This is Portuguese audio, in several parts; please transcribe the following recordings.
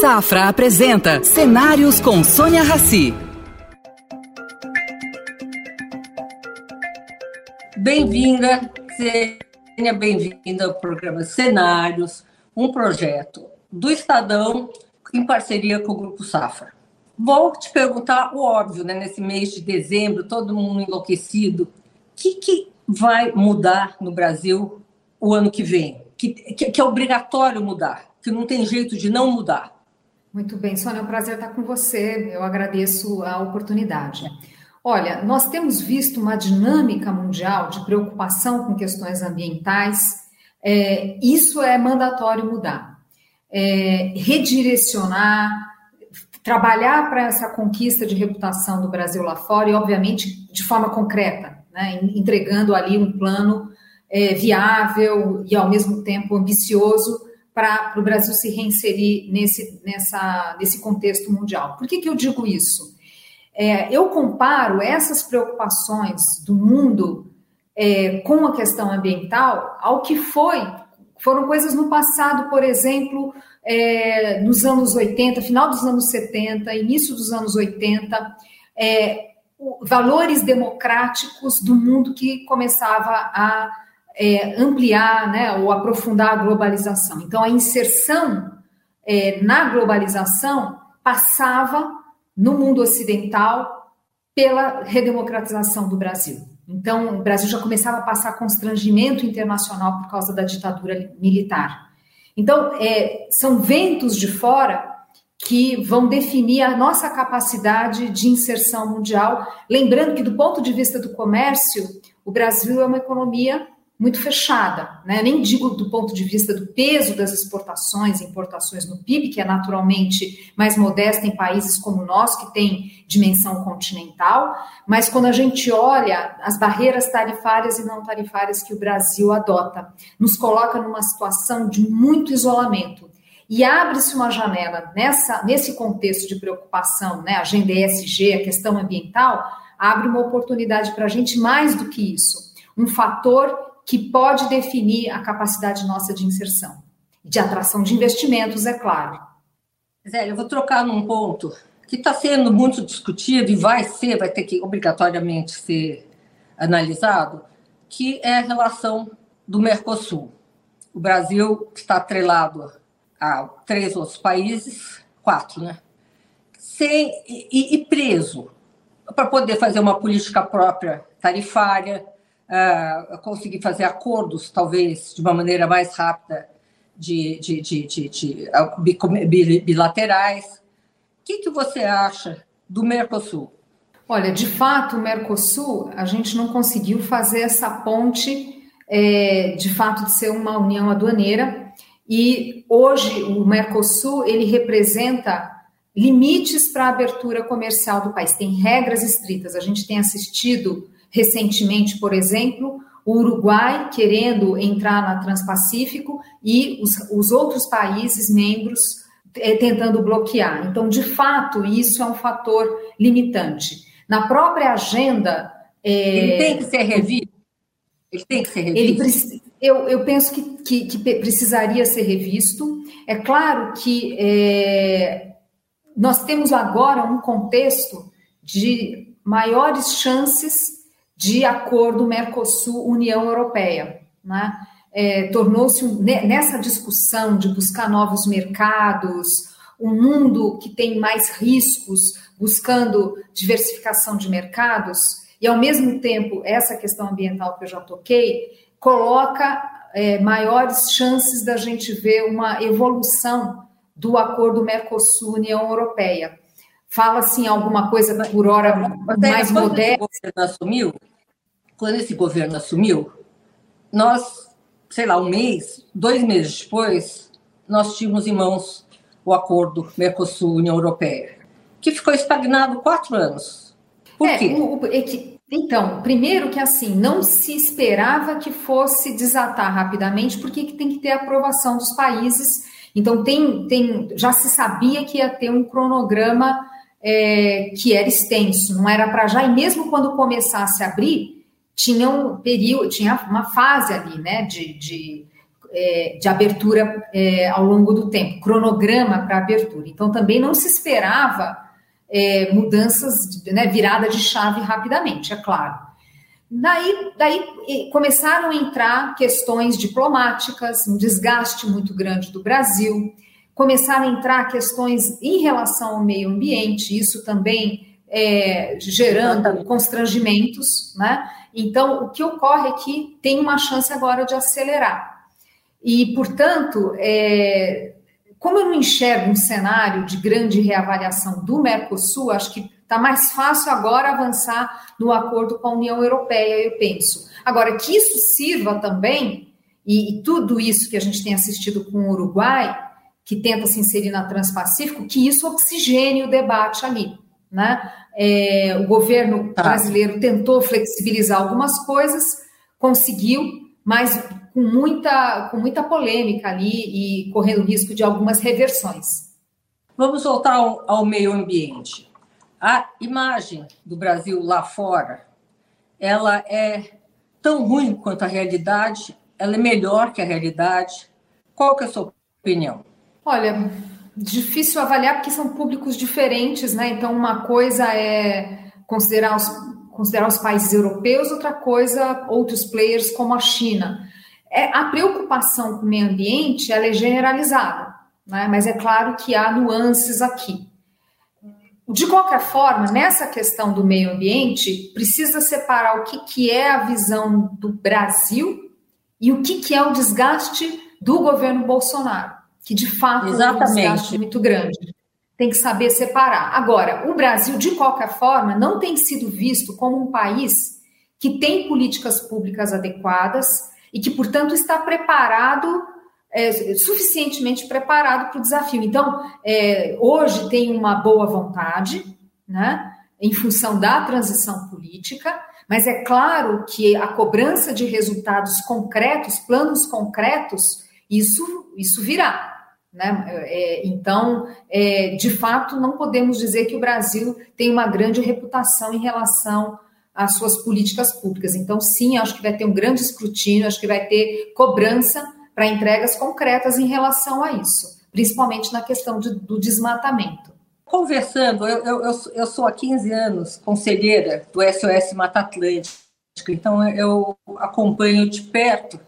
Safra apresenta Cenários com Sônia Rassi. Bem-vinda, seja bem-vinda ao programa Cenários, um projeto do Estadão em parceria com o Grupo Safra. Vou te perguntar o óbvio, né? Nesse mês de dezembro, todo mundo enlouquecido. O que, que vai mudar no Brasil o ano que vem? Que, que, que é obrigatório mudar, que não tem jeito de não mudar. Muito bem, Sônia, é um prazer estar com você. Eu agradeço a oportunidade. Olha, nós temos visto uma dinâmica mundial de preocupação com questões ambientais. É, isso é mandatório mudar. É, redirecionar, trabalhar para essa conquista de reputação do Brasil lá fora e, obviamente, de forma concreta, né, entregando ali um plano é, viável e, ao mesmo tempo, ambicioso para o Brasil se reinserir nesse, nessa, nesse contexto mundial. Por que, que eu digo isso? É, eu comparo essas preocupações do mundo é, com a questão ambiental ao que foi, foram coisas no passado, por exemplo, é, nos anos 80, final dos anos 70, início dos anos 80, é, valores democráticos do mundo que começava a é, ampliar né, ou aprofundar a globalização. Então, a inserção é, na globalização passava no mundo ocidental pela redemocratização do Brasil. Então, o Brasil já começava a passar constrangimento internacional por causa da ditadura militar. Então, é, são ventos de fora que vão definir a nossa capacidade de inserção mundial. Lembrando que, do ponto de vista do comércio, o Brasil é uma economia muito fechada, né? nem digo do ponto de vista do peso das exportações e importações no PIB, que é naturalmente mais modesta em países como o nosso, que tem dimensão continental, mas quando a gente olha as barreiras tarifárias e não tarifárias que o Brasil adota, nos coloca numa situação de muito isolamento. E abre-se uma janela nessa, nesse contexto de preocupação, né, agenda ESG, a questão ambiental, abre uma oportunidade para a gente mais do que isso. Um fator que pode definir a capacidade nossa de inserção, de atração de investimentos, é claro. Zé, eu vou trocar num ponto que está sendo muito discutido e vai ser, vai ter que obrigatoriamente ser analisado, que é a relação do Mercosul. O Brasil está atrelado a três outros países, quatro, né? Sem, e, e preso para poder fazer uma política própria tarifária, uh, conseguir fazer acordos, talvez, de uma maneira mais rápida, de, de, de, de, de bilaterais. O que, que você acha do Mercosul? Olha, de fato, o Mercosul, a gente não conseguiu fazer essa ponte, é, de fato, de ser uma união aduaneira. E hoje o Mercosul ele representa limites para a abertura comercial do país. Tem regras estritas. A gente tem assistido Recentemente, por exemplo, o Uruguai querendo entrar na Transpacífico e os, os outros países membros é, tentando bloquear. Então, de fato, isso é um fator limitante. Na própria agenda. É, ele tem que ser revisto. Ele tem que ser revisto. Ele, eu, eu penso que, que, que, precisaria ser revisto. É claro que é, nós temos agora um contexto de maiores chances de acordo Mercosul-União Europeia. Né? É, Tornou-se nessa discussão de buscar novos mercados, um mundo que tem mais riscos, buscando diversificação de mercados, e ao mesmo tempo essa questão ambiental que eu já toquei, coloca é, maiores chances da gente ver uma evolução do acordo Mercosul-União Europeia. Fala-se em alguma coisa por hora mais moderna. assumiu, quando esse governo assumiu, nós, sei lá, um mês, dois meses depois, nós tínhamos em mãos o acordo Mercosul-União Europeia, que ficou estagnado quatro anos. Por é, quê? O, é que, então, primeiro que assim, não se esperava que fosse desatar rapidamente, porque tem que ter aprovação dos países. Então, tem, tem, já se sabia que ia ter um cronograma é, que era extenso, não era para já, e mesmo quando começasse a abrir, tinha um período, tinha uma fase ali, né, de, de é, de abertura é, ao longo do tempo, cronograma para abertura. Então, também não se esperava é, mudanças, né, virada de chave rapidamente, é claro. Daí, daí começaram a entrar questões diplomáticas, um desgaste muito grande do Brasil, começaram a entrar questões em relação ao meio ambiente, isso também é, gerando constrangimentos, né? Então, o que ocorre é que tem uma chance agora de acelerar. E, portanto, é, como eu não enxergo um cenário de grande reavaliação do Mercosul, acho que está mais fácil agora avançar no acordo com a União Europeia, eu penso. Agora, que isso sirva também, e, e tudo isso que a gente tem assistido com o Uruguai, que tenta se inserir na Transpacífico, que isso oxigene o debate ali. Né? É, o governo tá. brasileiro tentou flexibilizar algumas coisas, conseguiu, mas com muita, com muita polêmica ali e correndo risco de algumas reversões. Vamos voltar ao, ao meio ambiente. A imagem do Brasil lá fora, ela é tão ruim quanto a realidade, ela é melhor que a realidade. Qual que é a sua opinião? Olha, difícil avaliar porque são públicos diferentes, né? Então, uma coisa é considerar os, considerar os países europeus, outra coisa, outros players como a China. É, a preocupação com o meio ambiente ela é generalizada, né? mas é claro que há nuances aqui. De qualquer forma, nessa questão do meio ambiente, precisa separar o que, que é a visão do Brasil e o que, que é o desgaste do governo Bolsonaro, que de fato Exatamente. é um desgaste muito grande. Tem que saber separar. Agora, o Brasil, de qualquer forma, não tem sido visto como um país que tem políticas públicas adequadas e que, portanto, está preparado, é, suficientemente preparado para o desafio. Então, é, hoje tem uma boa vontade, né, em função da transição política, mas é claro que a cobrança de resultados concretos, planos concretos, isso, isso virá. Né? É, então, é, de fato, não podemos dizer que o Brasil tem uma grande reputação em relação as suas políticas públicas. Então, sim, acho que vai ter um grande escrutínio, acho que vai ter cobrança para entregas concretas em relação a isso, principalmente na questão de, do desmatamento. Conversando, eu, eu, eu sou há 15 anos conselheira do SOS Mata Atlântica, então eu acompanho de perto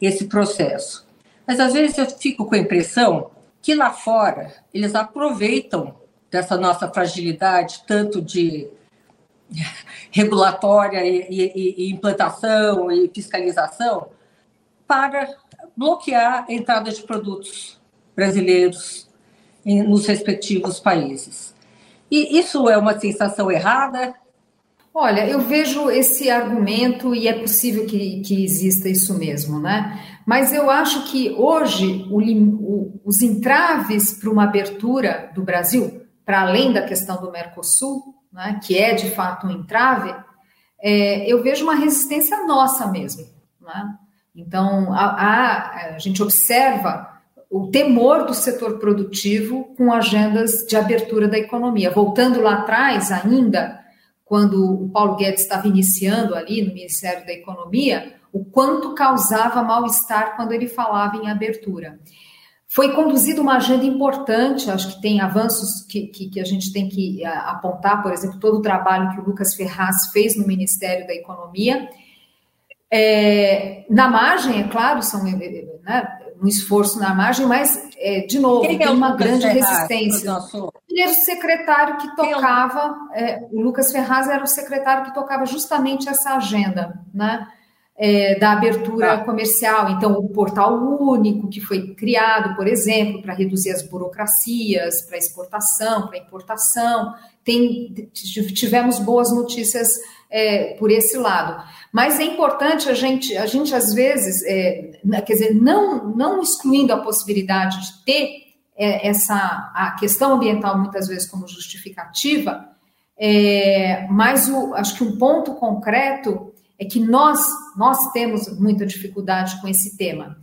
esse processo. Mas às vezes eu fico com a impressão que lá fora eles aproveitam dessa nossa fragilidade, tanto de regulatória e, e, e, implantação e fiscalização para bloquear a entrada de produtos brasileiros nos respectivos países. E isso é uma sensação errada? Olha, eu vejo esse argumento e é possível que, que exista isso mesmo, né? Mas eu acho que hoje o, o, os entraves para uma abertura do Brasil, para além da questão do Mercosul, né, que é de fato um entrave, é, eu vejo uma resistência nossa mesmo. Né? Então, a, a, a gente observa o temor do setor produtivo com agendas de abertura da economia. Voltando lá atrás, ainda, quando o Paulo Guedes estava iniciando ali no Ministério da Economia, o quanto causava mal-estar quando ele falava em abertura. Foi conduzida uma agenda importante, acho que tem avanços que, que, que, a gente tem que eh, apontar, por exemplo, todo o trabalho que o Lucas Ferraz fez no Ministério da Economia. É, na margem, é claro, são eh, né, um esforço na margem, mas, é, de novo, Quem tem é uma grande Ferraz, resistência. Ele era o secretário que tocava, é, o Lucas Ferraz era o secretário que tocava justamente essa agenda, né? é, da abertura ah. comercial. Então, o portal único que foi criado, por exemplo, para reduzir as burocracias, para exportação, para importação. Tem, tivemos boas notícias é, por esse lado. Mas é importante a gente, a gente às vezes, é, quer dizer, não, não excluindo a possibilidade de ter é, essa a questão ambiental muitas vezes como justificativa, é, mas o, acho que um ponto concreto é que nós, nós temos muita dificuldade com esse tema.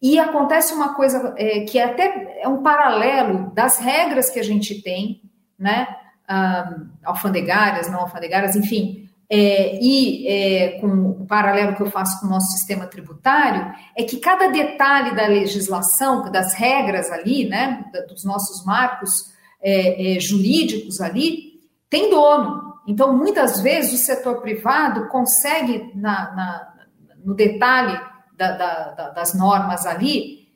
E acontece uma coisa é, que é até é um paralelo das regras que a gente tem, né? Um, alfandegárias, não alfandegárias, enfim, é, e é, com o paralelo que eu faço com o nosso sistema tributário, é que cada detalhe da legislação, das regras ali, né, dos nossos marcos é, é, jurídicos ali, tem dono. Então, muitas vezes, o setor privado consegue, na, na no detalhe da, da, das normas ali,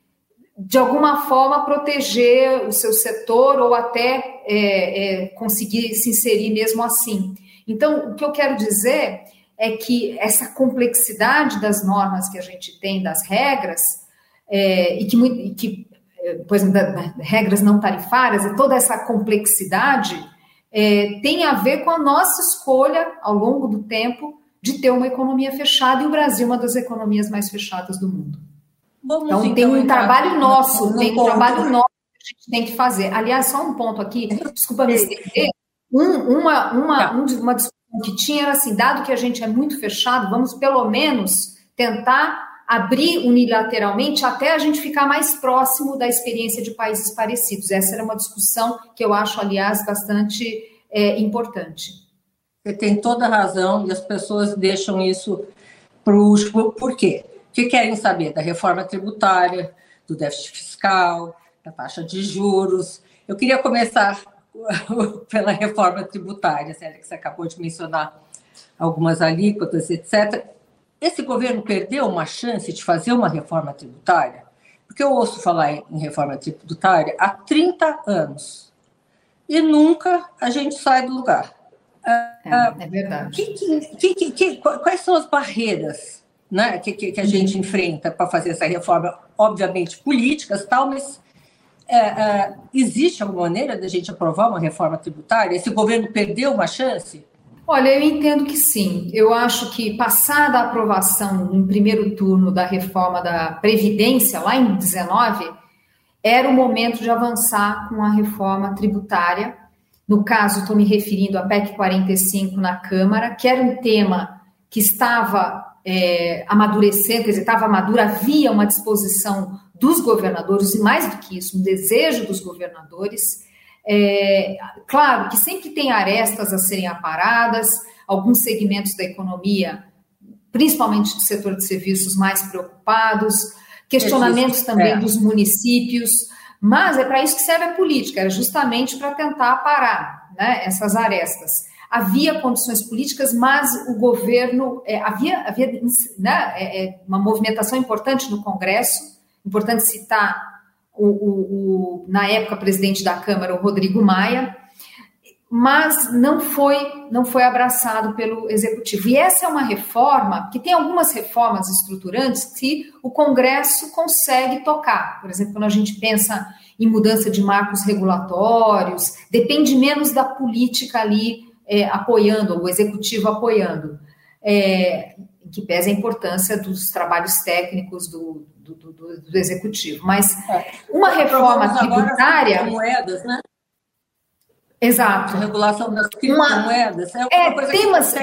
de alguma forma proteger o seu setor ou até é, é, conseguir se inserir mesmo assim. Então, o que eu quero dizer é que essa complexidade das normas que a gente tem, das regras, é, e que, e que é, por exemplo, da, da, regras não tarifárias, e toda essa complexidade é, tem a ver com a nossa escolha ao longo do tempo de ter uma economia fechada e o Brasil é uma das economias mais fechadas do mundo. Vamos então, então tem um trabalho nosso, tem um trabalho nosso que a gente tem que fazer. Aliás, só um ponto aqui, desculpa me estender, um, uma, uma, tá. um, uma discussão que tinha era assim, dado que a gente é muito fechado, vamos pelo menos tentar abrir unilateralmente até a gente ficar mais próximo da experiência de países parecidos. Essa era uma discussão que eu acho, aliás, bastante é, importante. Você tem toda a razão e as pessoas deixam isso para o último. Por quê? que querem saber da reforma tributária, do déficit fiscal, da taxa de juros. Eu queria começar pela reforma tributária, Célia, que você acabou de mencionar algumas alíquotas, etc. Esse governo perdeu uma chance de fazer uma reforma tributária? Porque eu ouço falar em reforma tributária há 30 anos e nunca a gente sai do lugar. É, é verdade. Que, que, que, quais são as barreiras né, que, que, a gente enfrenta para fazer essa reforma, obviamente políticas tal, mas é, é, existe alguma maneira da gente aprovar uma reforma tributária? Esse governo perdeu uma chance? Olha, eu entendo que sim. Eu acho que, passada a aprovação em primeiro turno da reforma da Previdência, lá em 19, era o momento de avançar com a reforma tributária. No caso, estou me referindo à PEC 45 na Câmara, que era um tema que estava é, amadurecendo, quer dizer, estava madura, havia uma disposição dos governadores, e mais do que isso, um desejo dos governadores. É, claro que sempre tem arestas a serem aparadas, alguns segmentos da economia, principalmente do setor de serviços, mais preocupados, questionamentos também é. dos municípios, mas é para isso que serve a política, era justamente para tentar parar né, essas arestas havia condições políticas, mas o governo é, havia, havia né, é, é, uma movimentação importante no Congresso, importante citar o, o, o, na época presidente da Câmara, o Rodrigo Maia, mas não foi não foi abraçado pelo executivo. E essa é uma reforma que tem algumas reformas estruturantes que o Congresso consegue tocar. Por exemplo, quando a gente pensa em mudança de marcos regulatórios, depende menos da política ali é, apoiando, o executivo apoiando, é, que pesa a importância dos trabalhos técnicos do, do, do, do executivo. Mas é. uma reforma tributária. moedas, né? Exato. A regulação das criptomoedas. Uma, é, é temas,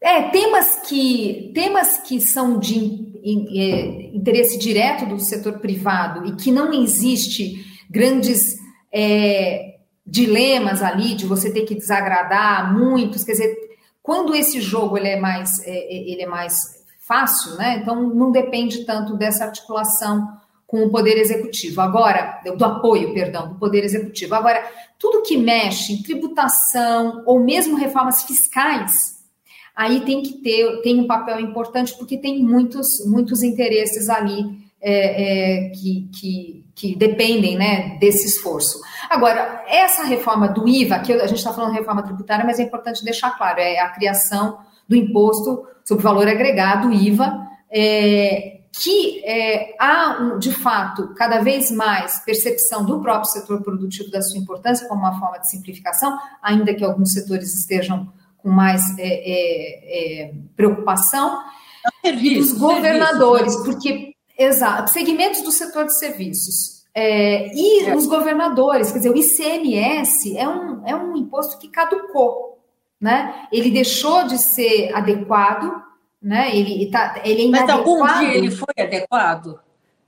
é, temas que, temas que são de é, interesse direto do setor privado e que não existe grandes é, dilemas ali de você ter que desagradar muitos, quer dizer, quando esse jogo ele é mais é, é, ele é mais fácil, né? Então não depende tanto dessa articulação com o poder executivo. Agora, do apoio, perdão, do poder executivo. Agora, tudo que mexe em tributação ou mesmo reformas fiscais, aí tem que ter tem um papel importante porque tem muitos muitos interesses ali é, é, que, que, que, dependem né, desse esforço. Agora, essa reforma do IVA, que a gente está falando de reforma tributária, mas é importante deixar claro, é a criação do imposto sobre valor agregado, IVA, é, que é, há, de fato, cada vez mais percepção do próprio setor produtivo da sua importância como uma forma de simplificação, ainda que alguns setores estejam com mais é, é, preocupação, serviço, dos governadores, serviço, né? porque Exato, segmentos do setor de serviços. É, e é. os governadores, quer dizer, o ICMS é um, é um imposto que caducou, né? Ele deixou de ser adequado, né? Ele, tá, ele é Mas algum dia ele foi adequado?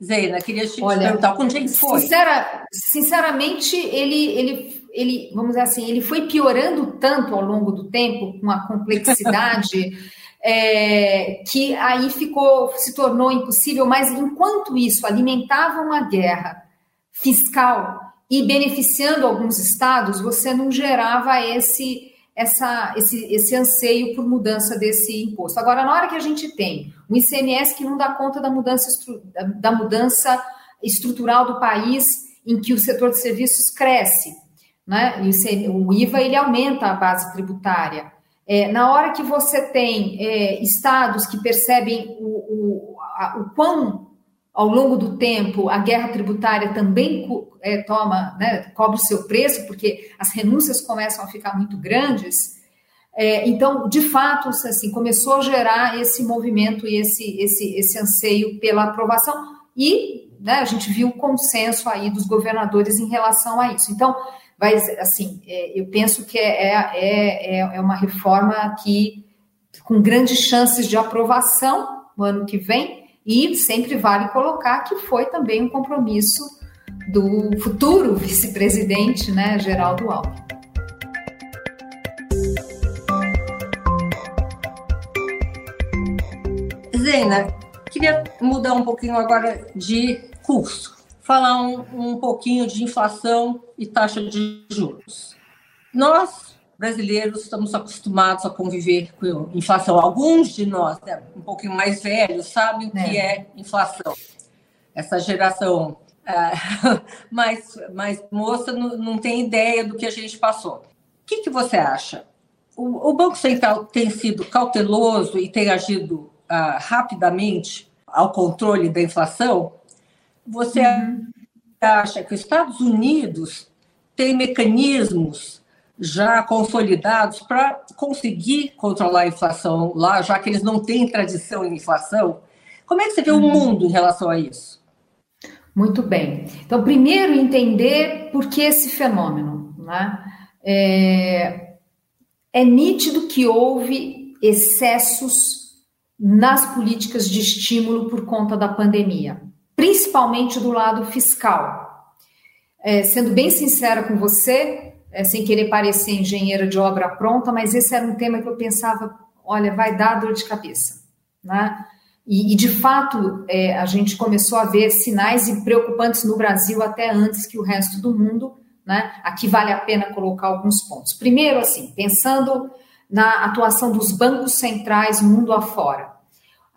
Zeina, queria te Olha, perguntar quando é foi? Sincera, sinceramente, ele, ele, ele, vamos dizer assim, ele foi piorando tanto ao longo do tempo, com a complexidade, é, que aí ficou, se tornou impossível, mas enquanto isso alimentava uma guerra fiscal e beneficiando alguns estados, você não gerava esse essa, esse, esse anseio por mudança desse imposto. Agora, na hora que a gente tem um ICMS que não dá conta da mudança, da mudança estrutural do país, em que o setor de serviços cresce, né? O IVA ele aumenta a base tributária. É, na hora que você tem é, estados que percebem o, o, a, o quão ao longo do tempo, a guerra tributária também é, toma, né, o seu preço, porque as renúncias começam a ficar muito grandes. É, então, de fato, assim, começou a gerar esse movimento e esse, esse, esse anseio pela aprovação, e né, a gente viu o consenso aí dos governadores em relação a isso. Então, vai, assim, é, eu penso que é, é, é, é uma reforma que, com grandes chances de aprovação no ano que vem, e sempre vale colocar que foi também um compromisso do futuro vice-presidente, né, Geraldo Alckmin. Zena, queria mudar um pouquinho agora de curso, falar um, um pouquinho de inflação e taxa de juros. Nós brasileiros estamos acostumados a conviver com inflação. Alguns de nós, né, um pouquinho mais velhos, sabem o que é, é inflação. Essa geração uh, mais, mais moça não, não, tem ideia do que a gente passou. O que, que você acha? O, o, Banco Central tem sido cauteloso e tem agido uh, rapidamente ao controle da inflação? Você uhum. acha que os Estados Unidos têm mecanismos já consolidados para conseguir controlar a inflação lá, já que eles não têm tradição em inflação. Como é que você vê o uhum. mundo em relação a isso? Muito bem. Então, primeiro, entender por que esse fenômeno. Né? É, é nítido que houve excessos nas políticas de estímulo por conta da pandemia, principalmente do lado fiscal. É, sendo bem sincera com você, é, sem querer parecer engenheira de obra pronta, mas esse era um tema que eu pensava, olha, vai dar dor de cabeça, né? E, e de fato, é, a gente começou a ver sinais preocupantes no Brasil até antes que o resto do mundo, né? Aqui vale a pena colocar alguns pontos. Primeiro, assim, pensando na atuação dos bancos centrais mundo afora.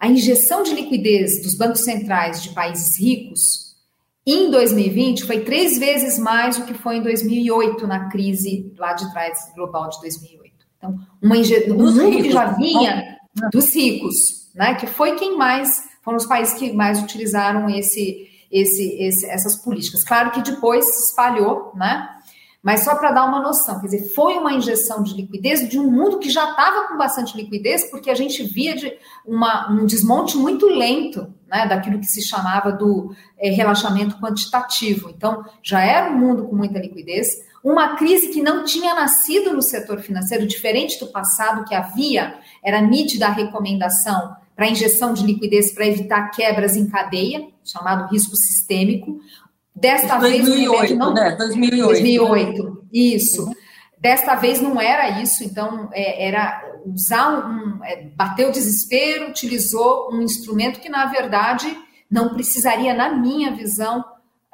A injeção de liquidez dos bancos centrais de países ricos em 2020 foi três vezes mais do que foi em 2008 na crise lá de trás global de 2008. Então, uma inje... um mundo que já vinha dos ricos, né, que foi quem mais foram os países que mais utilizaram esse, esse, esse essas políticas. Claro que depois se espalhou, né? Mas só para dar uma noção, quer dizer, foi uma injeção de liquidez de um mundo que já estava com bastante liquidez, porque a gente via de uma, um desmonte muito lento né, daquilo que se chamava do é, relaxamento quantitativo. Então, já era um mundo com muita liquidez, uma crise que não tinha nascido no setor financeiro, diferente do passado, que havia, era nítida a recomendação para injeção de liquidez para evitar quebras em cadeia, chamado risco sistêmico. Desta 2008, vez, não, né? 2008. 2008, isso. Uhum. Desta vez não era isso, então é, era usar um, é, bater o desespero, utilizou um instrumento que na verdade não precisaria, na minha visão,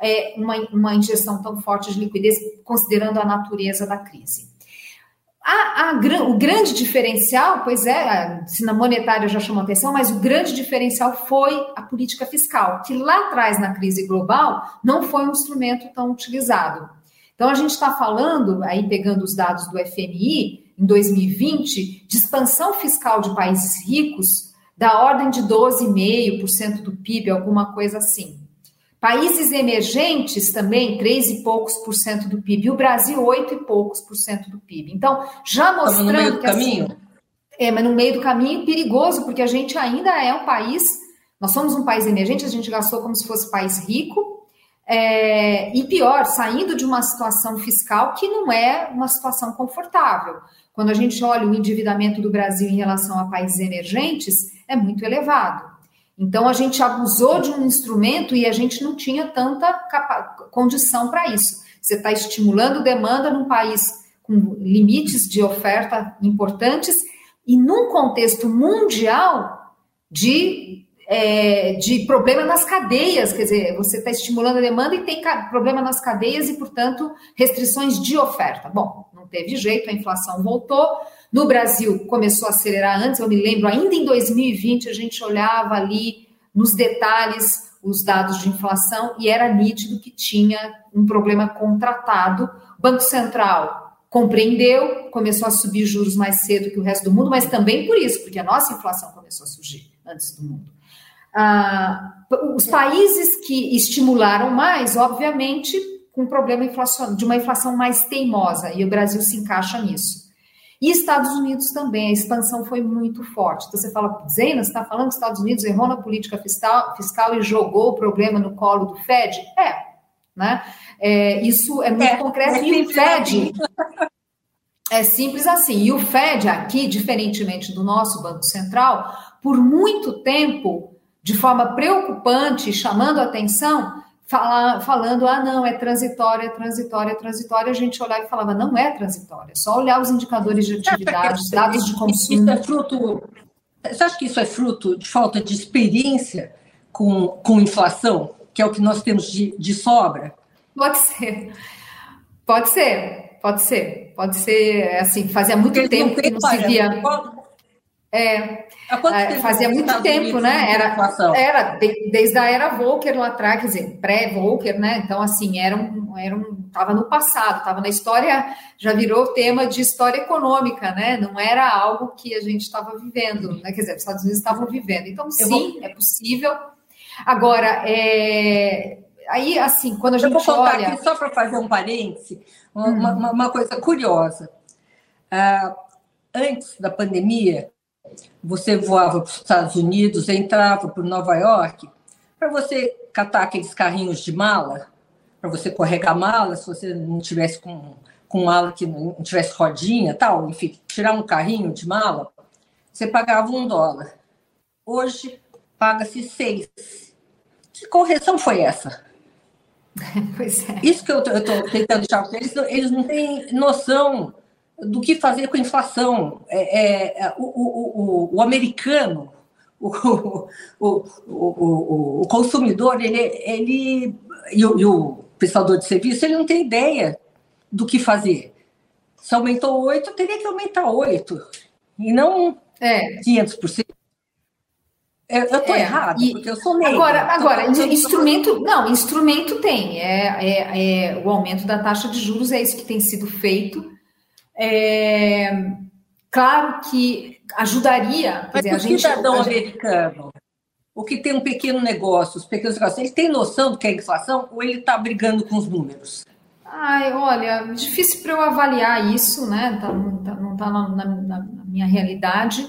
é, uma, uma injeção tão forte de liquidez, considerando a natureza da crise. A, a, o grande diferencial, pois é, a ensina monetária já chamou atenção, mas o grande diferencial foi a política fiscal, que lá atrás, na crise global, não foi um instrumento tão utilizado. Então, a gente está falando, aí pegando os dados do FMI, em 2020, de expansão fiscal de países ricos da ordem de 12,5% do PIB, alguma coisa assim. Países emergentes também, 3 e poucos por cento do PIB. E o Brasil, 8 e poucos por cento do PIB. Então, já mostrando no meio do que assim, caminho. Assim, é, mas no meio do caminho perigoso, porque a gente ainda é um país, nós somos um país emergente, a gente gastou como se fosse país rico, é, e pior, saindo de uma situação fiscal que não é uma situação confortável. Quando a gente olha o endividamento do Brasil em relação a países emergentes, é muito elevado. Então a gente abusou de um instrumento e a gente não tinha tanta condição para isso. Você está estimulando demanda num país com limites de oferta importantes e num contexto mundial de, é, de problema nas cadeias, quer dizer, você está estimulando a demanda e tem problema nas cadeias e, portanto, restrições de oferta. Bom, não teve jeito, a inflação voltou. No Brasil, começou a acelerar antes, eu me lembro, ainda em 2020, a gente olhava ali nos detalhes os dados de inflação e era nítido que tinha um problema contratado. O Banco Central compreendeu, começou a subir juros mais cedo que o resto do mundo, mas também por isso, porque a nossa inflação começou a surgir antes do mundo. Ah, os países que estimularam mais, obviamente, com um problema de uma inflação mais teimosa, e o Brasil se encaixa nisso. E Estados Unidos também, a expansão foi muito forte. Então você fala, Zena, você está falando que os Estados Unidos errou na política fiscal, fiscal e jogou o problema no colo do Fed? É, né? É, isso é muito é, concreto. É e o Fed. É simples assim. E o Fed, aqui, diferentemente do nosso Banco Central, por muito tempo, de forma preocupante, chamando a atenção, fala, falando, ah, não, é transitória, é transitória, é transitória, a gente olhava e falava, não é transitória, é só olhar os indicadores de atividade, dados de consumo. Isso é fruto, você acha que isso é fruto de falta de experiência com, com inflação, que é o que nós temos de, de sobra? Pode ser, pode ser, pode ser, pode ser, assim, fazia muito Porque tempo que não se via... É, é fazia muito tempo, né? Era, era desde a era Volcker lá atrás, quer dizer, pré-Volcker, né? Então, assim, era um, era um, tava no passado, estava na história, já virou tema de história econômica, né? Não era algo que a gente estava vivendo, né? Quer dizer, os Estados Unidos estavam vivendo. Então, sim, vou... é possível. Agora, é, aí, assim, quando a gente Eu vou contar olha... aqui, só para fazer um parêntese, uma, hum. uma, uma coisa curiosa. Uh, antes da pandemia, você voava para os Estados Unidos, entrava por Nova York, para você catar aqueles carrinhos de mala, para você carregar mala, se você não tivesse com, com mala que não tivesse rodinha, tal, enfim, tirar um carrinho de mala, você pagava um dólar. Hoje paga-se seis. Que correção foi essa? Pois é. Isso que eu estou tentando deixar eles, eles não têm noção do que fazer com a inflação. É, é, o, o, o, o, americano, o, o, consumidor, ele, ele e, o, e o prestador de serviço, ele não tem ideia do que fazer. Se aumentou 8, teria que aumentar 8, e não é. 500%. Eu estou é, errado, porque eu sou leiga. Agora, agora instrumento, não, instrumento tem. É, é, é, o aumento da taxa de juros é isso que tem sido feito é, claro que ajudaria. Mas dizer, o gente, cidadão gente... americano, o que tem um pequeno negócio, os pequenos negócios, ele tem noção do que é inflação ou ele está brigando com os números? Ai, olha, difícil para eu avaliar isso, né? Tá, não está tá na, na, na, minha realidade,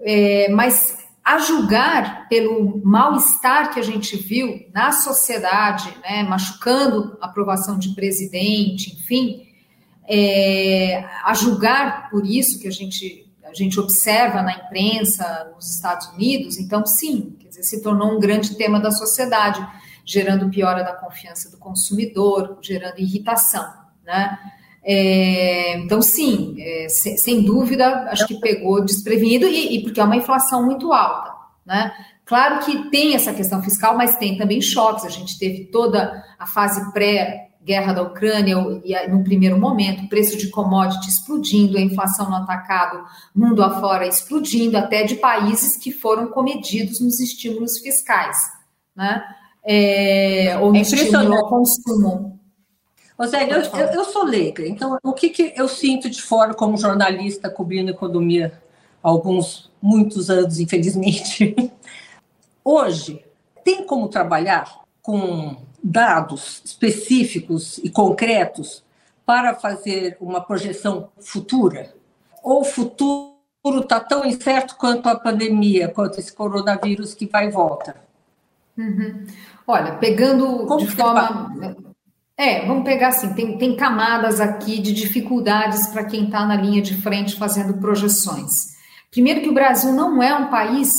é, mas a julgar pelo mal-estar que a gente viu na sociedade, né, machucando a aprovação de presidente, enfim, é, a julgar por isso que a gente, a gente observa na imprensa nos Estados Unidos, então sim, quer dizer, se tornou um grande tema da sociedade, gerando piora da confiança do consumidor, gerando irritação, né? É, então, sim, é, sem, dúvida, acho que pegou desprevenido e, e, porque é uma inflação muito alta, né? Claro que tem essa questão fiscal, mas tem também choques. A gente teve toda a fase pré guerra da Ucrânia e no primeiro momento, preço de commodity explodindo, a inflação no atacado, mundo afora explodindo, até de países que foram comedidos nos estímulos fiscais, né? É, ou no é estímulo ao consumo. Rosélio, eu, eu, eu, sou leiga, então o que, que eu sinto de fora como jornalista cobrindo economia há alguns, muitos anos, infelizmente? Hoje, tem como trabalhar com dados específicos e concretos para fazer uma projeção futura? Ou o futuro está tão incerto quanto a pandemia, quanto esse coronavírus que vai e volta? Uhum. Olha, pegando Como de forma. É, vamos pegar assim: tem, tem camadas aqui de dificuldades para quem está na linha de frente fazendo projeções. Primeiro, que o Brasil não é um país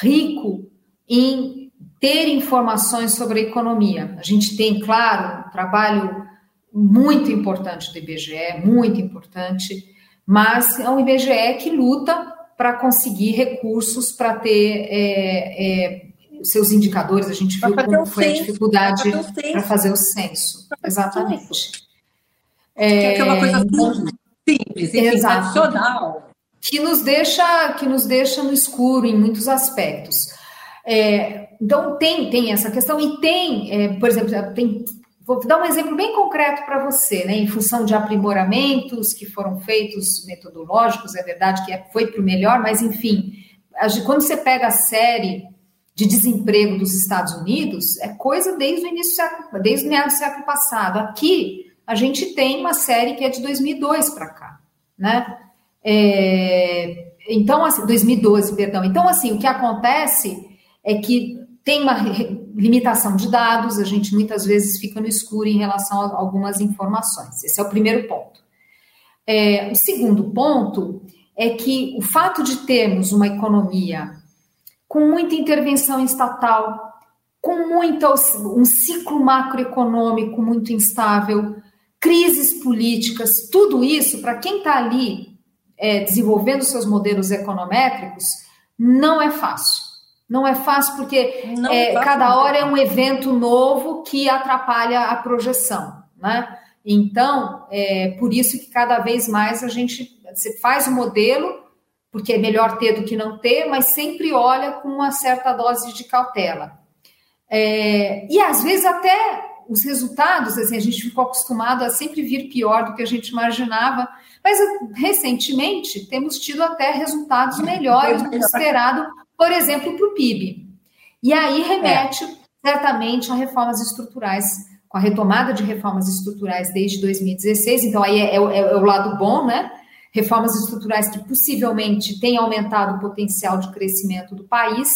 rico em ter informações sobre a economia. A gente tem, claro, um trabalho muito importante do IBGE, muito importante, mas é um IBGE que luta para conseguir recursos para ter é, é, seus indicadores. A gente viu como foi censo, a dificuldade para fazer o censo. Exatamente. É, é uma coisa então, simples, simples tradicional. Que nos deixa, que nos deixa no escuro em muitos aspectos. É, então tem, tem essa questão e tem, é, por exemplo, tem Vou dar um exemplo bem concreto para você, né? Em função de aprimoramentos que foram feitos metodológicos, é verdade que é, foi para o melhor, mas enfim, quando você pega a série de desemprego dos Estados Unidos, é coisa desde o início, desde o meado do século passado. Aqui a gente tem uma série que é de 2002 para cá, né? É, então, assim, 2012, perdão. Então, assim, o que acontece é que tem uma limitação de dados, a gente muitas vezes fica no escuro em relação a algumas informações. Esse é o primeiro ponto. É, o segundo ponto é que o fato de termos uma economia com muita intervenção estatal, com muito, um ciclo macroeconômico muito instável, crises políticas, tudo isso, para quem está ali é, desenvolvendo seus modelos econométricos, não é fácil. Não é fácil porque é, cada hora é um evento novo que atrapalha a projeção, né? Então, é por isso que cada vez mais a gente você faz o modelo, porque é melhor ter do que não ter, mas sempre olha com uma certa dose de cautela. É, e às vezes até os resultados, assim, a gente ficou acostumado a sempre vir pior do que a gente imaginava, mas recentemente temos tido até resultados melhores do que esperado por exemplo, para o PIB. E aí remete é. certamente a reformas estruturais, com a retomada de reformas estruturais desde 2016. Então, aí é, é, é o lado bom, né? Reformas estruturais que possivelmente têm aumentado o potencial de crescimento do país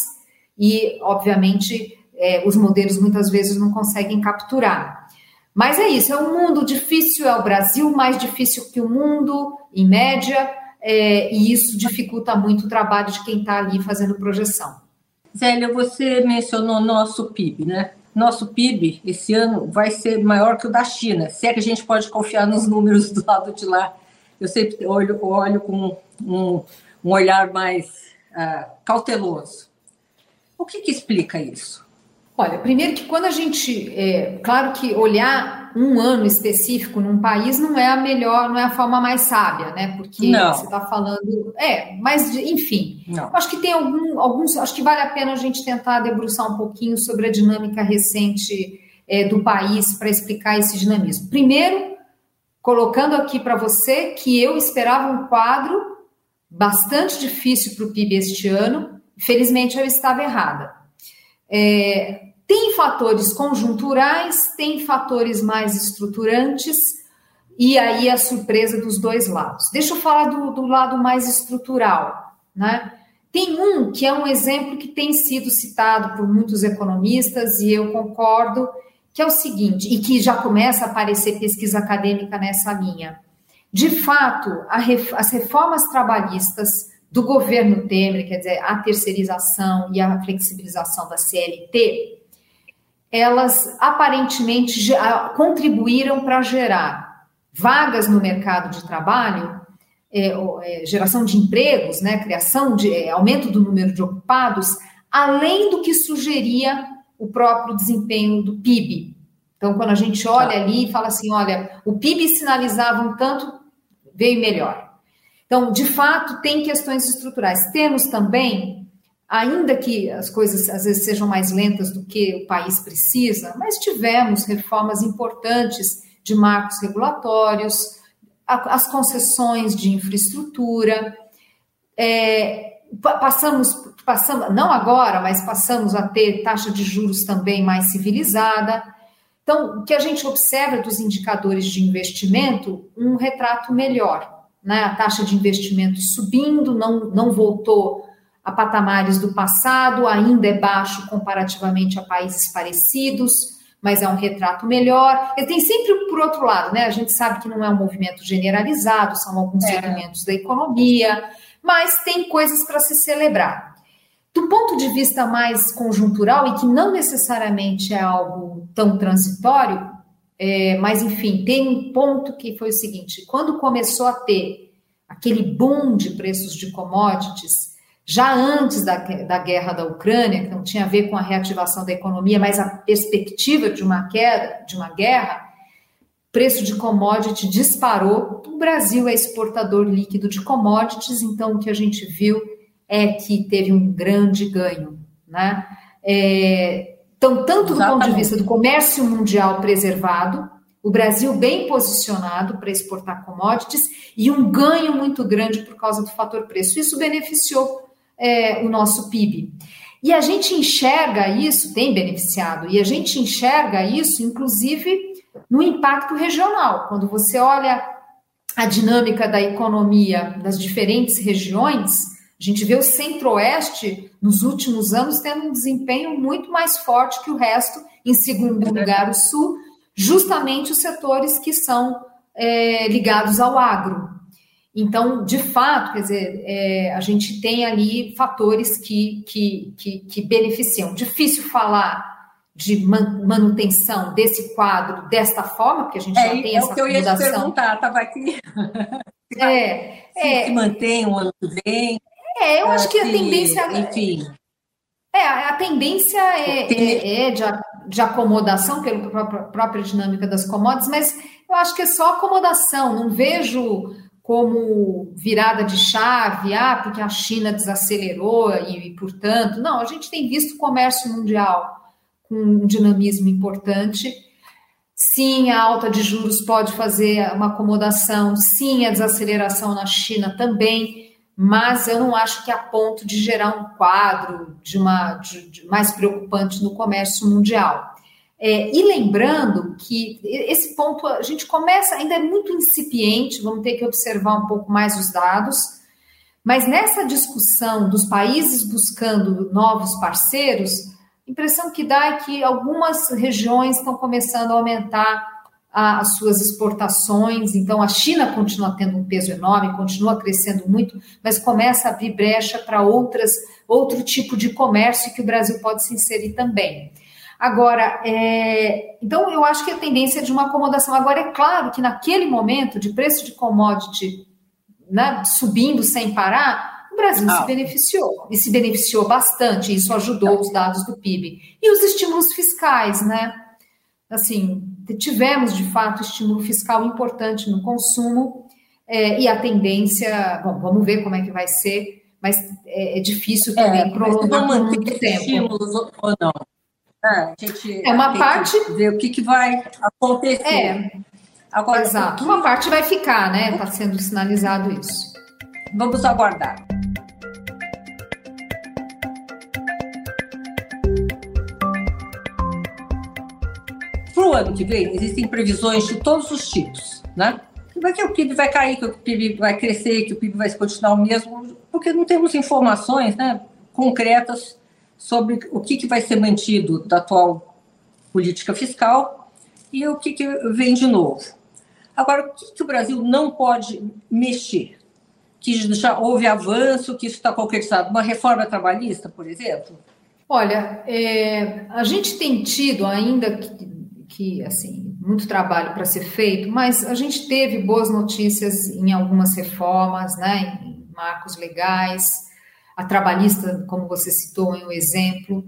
e, obviamente, é, os modelos muitas vezes não conseguem capturar. Mas é isso, é um mundo difícil, é o Brasil mais difícil que o mundo, em média, é, e isso dificulta muito o trabalho de quem está ali fazendo projeção. Zélia, você mencionou nosso PIB, né? Nosso PIB esse ano vai ser maior que o da China, se é que a gente pode confiar nos números do lado de lá. Eu sempre olho, olho com um, um olhar mais uh, cauteloso. O que, que explica isso? Olha, primeiro que quando a gente, é, claro que olhar um ano específico num país não é a melhor, não é a forma mais sábia, né? Porque não. você está falando, é, mas enfim, não. acho que tem algum, alguns, acho que vale a pena a gente tentar debruçar um pouquinho sobre a dinâmica recente é, do país para explicar esse dinamismo. Primeiro, colocando aqui para você que eu esperava um quadro bastante difícil para o PIB este ano. Felizmente eu estava errada. É, tem fatores conjunturais, tem fatores mais estruturantes, e aí a surpresa dos dois lados. Deixa eu falar do, do lado mais estrutural, né? Tem um que é um exemplo que tem sido citado por muitos economistas, e eu concordo, que é o seguinte, e que já começa a aparecer pesquisa acadêmica nessa linha. De fato, as reformas trabalhistas do governo Temer, quer dizer, a terceirização e a flexibilização da CLT, elas aparentemente contribuíram para gerar vagas no mercado de trabalho, é, é, geração de empregos, né, criação de é, aumento do número de ocupados, além do que sugeria o próprio desempenho do PIB. Então, quando a gente olha tá. ali e fala assim, olha, o PIB sinalizava um tanto, veio melhor. Então, de fato, tem questões estruturais. Temos também ainda que as coisas às vezes sejam mais lentas do que o país precisa, mas tivemos reformas importantes de marcos regulatórios, as concessões de infraestrutura, é, passamos, passamos, não agora, mas passamos a ter taxa de juros também mais civilizada. Então, o que a gente observa dos indicadores de investimento, um retrato melhor. Né? A taxa de investimento subindo, não, não voltou a patamares do passado, ainda é baixo comparativamente a países parecidos, mas é um retrato melhor. E tem sempre por outro lado, né? A gente sabe que não é um movimento generalizado, são alguns é. segmentos da economia, mas tem coisas para se celebrar. Do ponto de vista mais conjuntural, e que não necessariamente é algo tão transitório, é, mas enfim, tem um ponto que foi o seguinte: quando começou a ter aquele boom de preços de commodities, já antes da, da guerra da Ucrânia, que não tinha a ver com a reativação da economia, mas a perspectiva de uma queda, de uma guerra, preço de commodity disparou. O Brasil é exportador líquido de commodities, então o que a gente viu é que teve um grande ganho, né? É, então, tanto do ponto de vista do comércio mundial preservado, o Brasil bem posicionado para exportar commodities e um ganho muito grande por causa do fator preço. Isso beneficiou é, o nosso PIB. E a gente enxerga isso, tem beneficiado, e a gente enxerga isso, inclusive, no impacto regional. Quando você olha a dinâmica da economia das diferentes regiões, a gente vê o centro-oeste, nos últimos anos, tendo um desempenho muito mais forte que o resto, em segundo lugar, o sul, justamente os setores que são é, ligados ao agro. Então, de fato, quer dizer, é, a gente tem ali fatores que, que, que, que beneficiam. Difícil falar de manutenção desse quadro desta forma, porque a gente é, já tem é essa o que eu ia te perguntar, estava aqui. É, se, é, se mantém o ano que vem. É, eu acho que a tendência. Enfim. É, a tendência é, é, é de, de, acomodação pela própria dinâmica das commodities, mas eu acho que é só acomodação. Não vejo como virada de chave, ah, porque a China desacelerou e, e, portanto, não, a gente tem visto o comércio mundial com um dinamismo importante. Sim, a alta de juros pode fazer uma acomodação, sim, a desaceleração na China também, mas eu não acho que a ponto de gerar um quadro de uma de, de mais preocupante no comércio mundial. É, e lembrando que esse ponto a gente começa, ainda é muito incipiente, vamos ter que observar um pouco mais os dados, mas nessa discussão dos países buscando novos parceiros, a impressão que dá é que algumas regiões estão começando a aumentar a, as suas exportações, então a China continua tendo um peso enorme, continua crescendo muito, mas começa a abrir brecha para outras outro tipo de comércio que o Brasil pode se inserir também. Agora, é, então eu acho que a tendência é de uma acomodação. Agora, é claro que naquele momento de preço de commodity né, subindo sem parar, o Brasil se beneficiou e se beneficiou bastante. Isso ajudou os dados do PIB e os estímulos fiscais, né? Assim, tivemos de fato estímulo fiscal importante no consumo é, e a tendência, bom, vamos ver como é que vai ser, mas é, é difícil também é, prolongar por muito tempo. Estímulos ou não? É, a gente é uma parte ver o que, que vai acontecer. É. Agora, Exato. Uma parte vai ficar, né? Está sendo sinalizado isso. Vamos aguardar. Para o ano que vem, existem previsões de todos os tipos, né? Vai que o PIB vai cair, que o PIB vai crescer, que o PIB vai continuar o mesmo, porque não temos informações né, concretas sobre o que, que vai ser mantido da atual política fiscal e o que, que vem de novo. Agora, o que, que o Brasil não pode mexer? Que já houve avanço, que isso está concretizado? Uma reforma trabalhista, por exemplo? Olha, é, a gente tem tido ainda que, que assim muito trabalho para ser feito, mas a gente teve boas notícias em algumas reformas, né, em marcos legais a trabalhista, como você citou em um exemplo,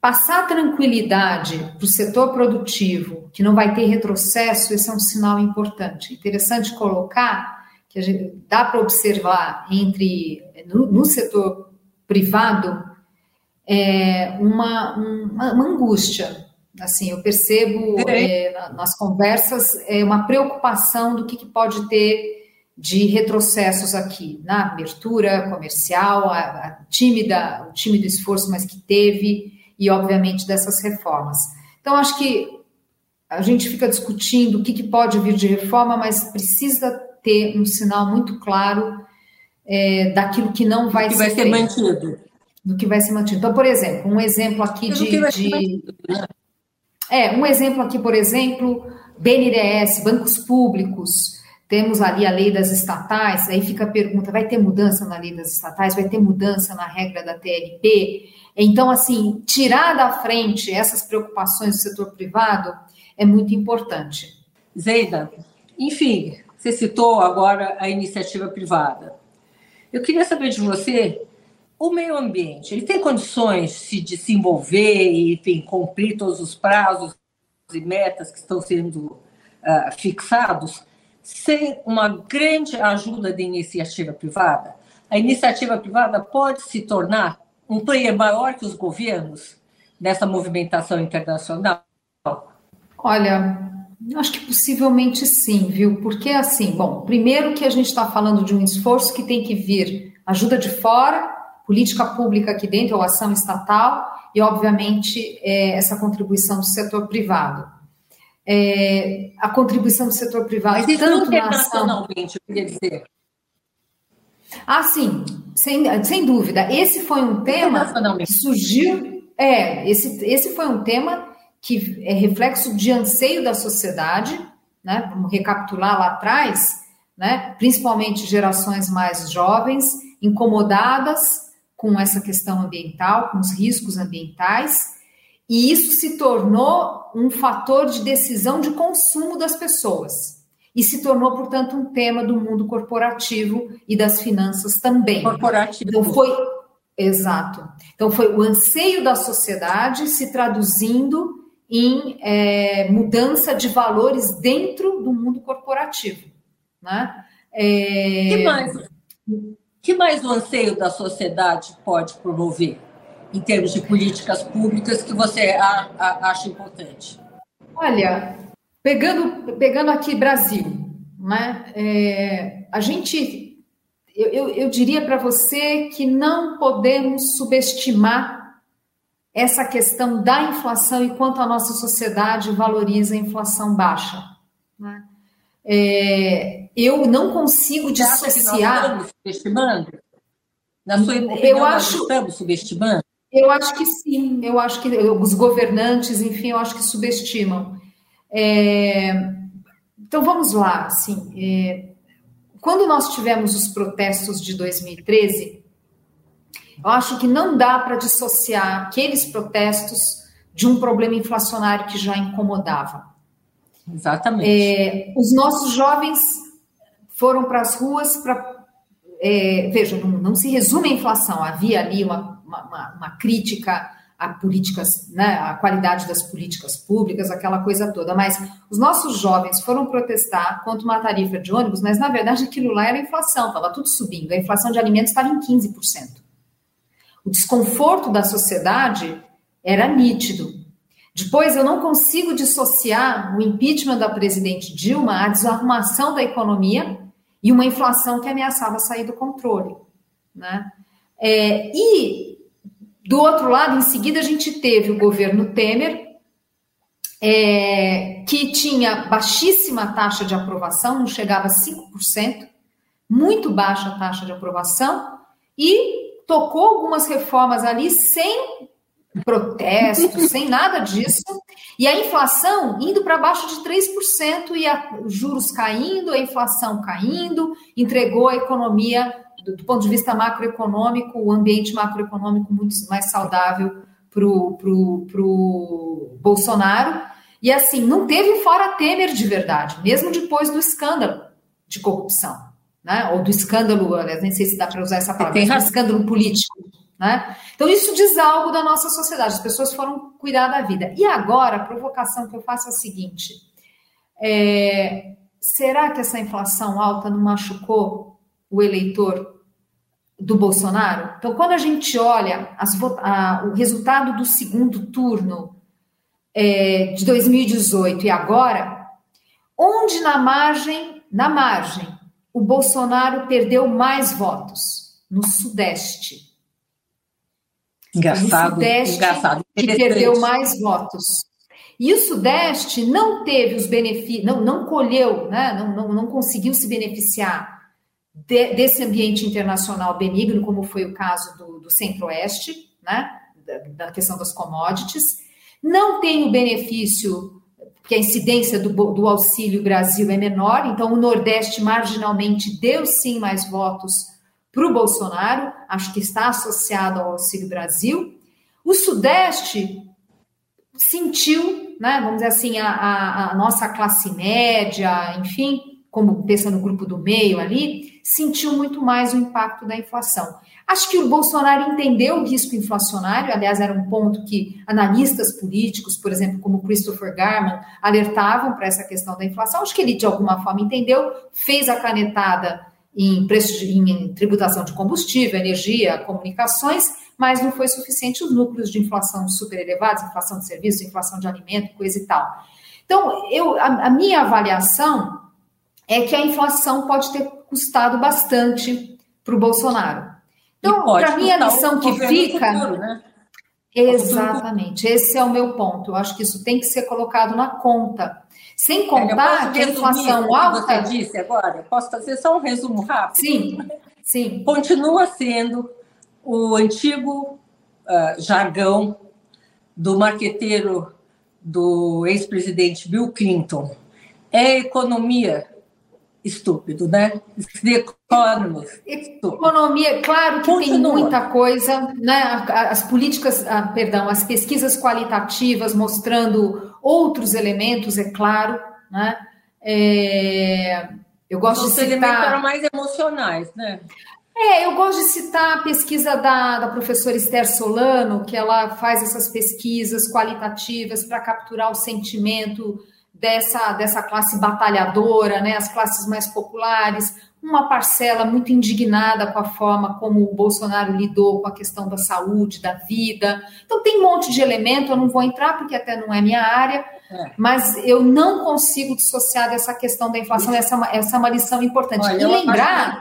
passar tranquilidade para o setor produtivo, que não vai ter retrocesso, esse é um sinal importante. Interessante colocar que a gente, dá para observar entre no, no, setor privado é, uma, uma, uma angústia. Assim, eu percebo é, nas conversas é, uma preocupação do que, que pode ter de retrocessos aqui na abertura comercial, a, a tímida, o tímido esforço, mas que teve, e obviamente dessas reformas. Então, acho que a gente fica discutindo o que, que pode vir de reforma, mas precisa ter um sinal muito claro é, daquilo que não vai, que ser, vai ser mantido. Do que vai ser mantido. Então, por exemplo, um exemplo aqui de. de né? é, um exemplo aqui, por exemplo, BNDES, bancos públicos temos ali a lei das estatais, aí fica a pergunta: vai ter mudança na lei das estatais? Vai ter mudança na regra da TLP? Então, assim, tirar da frente essas preocupações do setor privado é muito importante. Zeida, enfim, você citou agora a iniciativa privada. Eu queria saber de você, o meio ambiente, ele tem condições de se desenvolver e, enfim, cumprir todos os prazos e metas que estão sendo uh, fixados sem uma grande ajuda da iniciativa privada? A iniciativa privada pode se tornar um player maior que os governos nessa movimentação internacional? Olha, acho que possivelmente sim, viu? Porque assim, bom, primeiro que a gente está falando de um esforço que tem que vir ajuda de fora, política pública aqui dentro, ou ação estatal, e obviamente é, essa contribuição do setor privado. É, a contribuição do setor privado Mas tanto internacionalmente, eu queria dizer. Ah, sim, sem, sem dúvida. Esse foi um tema que surgiu. É, esse, esse foi um tema que é reflexo de anseio da sociedade, né? Vamos recapitular lá atrás, né? Principalmente gerações mais jovens, incomodadas com essa questão ambiental, com os riscos ambientais, e isso se tornou um fator de decisão de consumo das pessoas e se tornou, portanto, um tema do mundo corporativo e das finanças também. Corporativo. Então foi exato. Então foi o anseio da sociedade se traduzindo em é, mudança de valores dentro do mundo corporativo, né? É... Que mais? Que mais o anseio da sociedade pode promover em termos de políticas públicas que você acha importante? Olha, Pegando, pegando aqui Brasil, né? É, a gente, eu, eu, eu diria para você que não podemos subestimar essa questão da inflação e quanto a nossa sociedade valoriza a inflação baixa. Né? É, eu não consigo dissociar. estamos subestimando? Na sua opinião, eu acho, estamos subestimando? Eu acho que sim, eu acho que os governantes, enfim, eu acho que subestimam. É, então vamos lá, assim, é, quando nós tivemos os protestos de 2013, eu acho que não dá para dissociar aqueles protestos de um problema inflacionário que já incomodava. Exatamente. É, os nossos jovens foram para as ruas para. É, veja, não, não, se resume a inflação, havia ali uma, uma, uma crítica a políticas, né, a qualidade das políticas públicas, aquela coisa toda. Mas os nossos jovens foram protestar contra uma tarifa de ônibus, mas na verdade aquilo lá era inflação, estava tudo subindo. A inflação de alimentos estava em 15%. O desconforto da sociedade era nítido. Depois, eu não consigo dissociar o impeachment da presidente Dilma, a desarrumação da economia e uma inflação que ameaçava sair do controle. Né? É, e do outro lado, em seguida, a gente teve o governo Temer, é, que tinha baixíssima taxa de aprovação, não chegava a 5%, muito baixa a taxa de aprovação, e tocou algumas reformas ali sem protesto, sem nada disso, e a inflação indo para baixo de 3%, e a, juros caindo, a inflação caindo, entregou a economia do, do ponto de vista macroeconômico, o ambiente macroeconômico muito mais saudável para o Bolsonaro. E assim, não teve fora Temer de verdade, mesmo depois do escândalo de corrupção, né? Ou do escândalo, aliás, nem sei se dá para usar essa palavra, do escândalo político. Né? Então, isso diz algo da nossa sociedade, as pessoas foram cuidar da vida. E agora, a provocação que eu faço é a seguinte: é, será que essa inflação alta não machucou o eleitor do Bolsonaro. Então, quando a gente olha as, a, o resultado do segundo turno é, de 2018 e agora, onde na margem, na margem, o Bolsonaro perdeu mais votos? No Sudeste. Engraçado. No Sudeste, engraçado. que perdeu mais votos. E o Sudeste não teve os benefícios, não, não colheu, né, não, não, não conseguiu se beneficiar de, desse ambiente internacional benigno, como foi o caso do, do Centro-Oeste, né, da, da, questão das commodities, não tem o benefício, porque a incidência do, do Auxílio Brasil é menor, então o Nordeste marginalmente deu sim mais votos para o Bolsonaro, acho que está associado ao Auxílio Brasil. O Sudeste sentiu, né, vamos dizer assim, a, a, a nossa classe média, enfim, como pensa no grupo do meio ali, sentiu muito mais o impacto da inflação. Acho que o Bolsonaro entendeu o risco inflacionário, aliás, era um ponto que analistas políticos, por exemplo, como Christopher Garman, alertavam para essa questão da inflação. Acho que ele, de alguma forma, entendeu, fez a canetada em, preço de, em tributação de combustível, energia, comunicações, mas não foi suficiente os núcleos de inflação super elevados, inflação de serviços, inflação de alimento, coisa e tal. Então, eu, a, a minha avaliação é que a inflação pode ter custado bastante para o Bolsonaro. Então, para mim, a lição que fica. Futuro, né? Exatamente, esse é o meu ponto. Eu acho que isso tem que ser colocado na conta. Sem contar que a inflação alta. Que você disse agora, posso fazer só um resumo rápido? Sim, sim. Continua sendo o antigo uh, jargão do marqueteiro do ex-presidente Bill Clinton. É economia estúpido, né? The Economist. Economia, claro que Continua. tem muita coisa, né? As políticas, ah, perdão, as pesquisas qualitativas mostrando outros elementos, é claro, né? É, eu gosto Os de citar... elementos eram mais emocionais, né? É, eu gosto de citar a pesquisa da, da professora Esther Solano, que ela faz essas pesquisas qualitativas para capturar o sentimento dessa, dessa classe batalhadora, né, as classes mais populares, uma parcela muito indignada com a forma como o Bolsonaro lidou com a questão da saúde, da vida. Então, tem um monte de elemento, eu não vou entrar porque até não é minha área, é. mas eu não consigo dissociar dessa questão da inflação, essa, é essa é uma lição importante. Olha, e lembrar.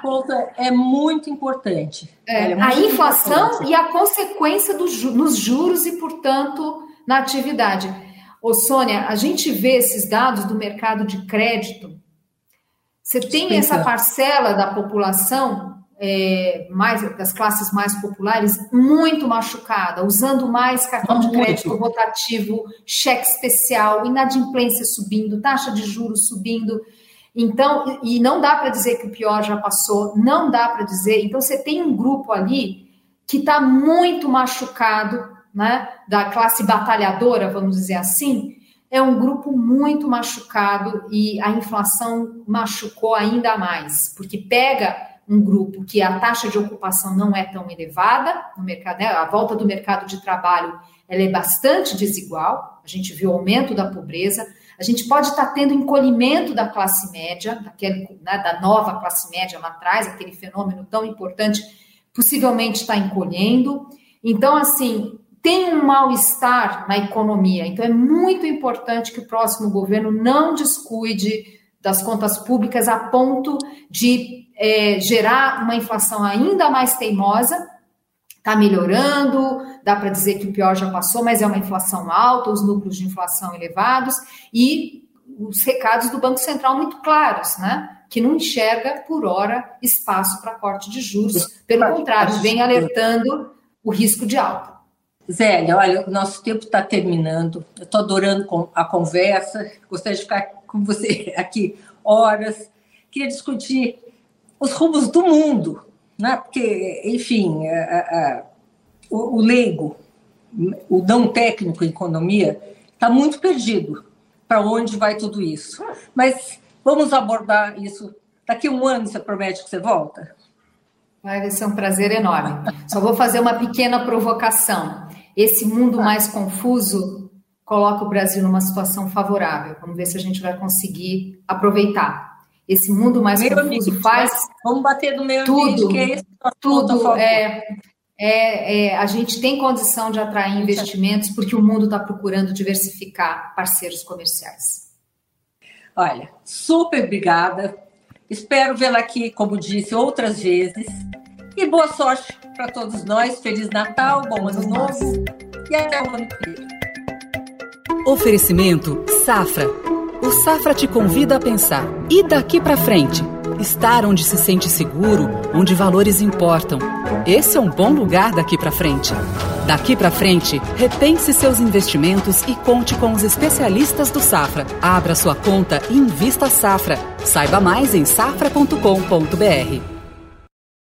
é muito importante. É, é muito a inflação importante. e a consequência do, nos juros e, portanto, na atividade. Ô, Sônia, a gente vê esses dados do mercado de crédito. Você tem essa parcela da população, é, mais das classes mais populares, muito machucada, usando mais cartão de crédito rotativo, cheque especial, inadimplência subindo, taxa de juros subindo. Então, e não dá para dizer que o pior já passou, não dá para dizer. Então, você tem um grupo ali que está muito machucado né, da classe batalhadora, vamos dizer assim, é um grupo muito machucado e a inflação machucou ainda mais, porque pega um grupo que a taxa de ocupação não é tão elevada no mercado, né, a volta do mercado de trabalho ela é bastante desigual, a gente viu o aumento da pobreza, a gente pode estar tendo encolhimento da classe média, daquele, né, da nova classe média lá atrás, aquele fenômeno tão importante, possivelmente está encolhendo. Então, assim, tem um mal-estar na economia. Então, é muito importante que o próximo governo não descuide das contas públicas a ponto de é, gerar uma inflação ainda mais teimosa. Está melhorando, dá para dizer que o pior já passou, mas é uma inflação alta, os núcleos de inflação elevados e os recados do Banco Central muito claros, né? Que não enxerga por hora espaço para corte de juros. Pelo contrário, vem alertando o risco de alta. Zélia, olha, o nosso tempo está terminando. Eu estou adorando a conversa. Gostaria de ficar com você aqui horas. Queria discutir os rumos do mundo, né? porque, enfim, a, a, o, o leigo, o não técnico em economia, está muito perdido para onde vai tudo isso. Mas vamos abordar isso. Daqui a um ano você promete que você volta? Vai ser um prazer enorme. Só vou fazer uma pequena provocação. Esse mundo mais confuso coloca o Brasil numa situação favorável. Vamos ver se a gente vai conseguir aproveitar. Esse mundo mais meio confuso ambiente, faz. Vamos bater no meio tudo, ambiente, que é esse tudo. É, é, é, a gente tem condição de atrair investimentos porque o mundo está procurando diversificar parceiros comerciais. Olha, super obrigada Espero vê-la aqui, como disse, outras vezes. E boa sorte para todos nós. Feliz Natal, bom ano novo e até o ano que vem. Oferecimento Safra. O Safra te convida a pensar. E daqui para frente? Estar onde se sente seguro, onde valores importam. Esse é um bom lugar daqui para frente. Daqui para frente, repense seus investimentos e conte com os especialistas do Safra. Abra sua conta e invista Safra. Saiba mais em safra.com.br.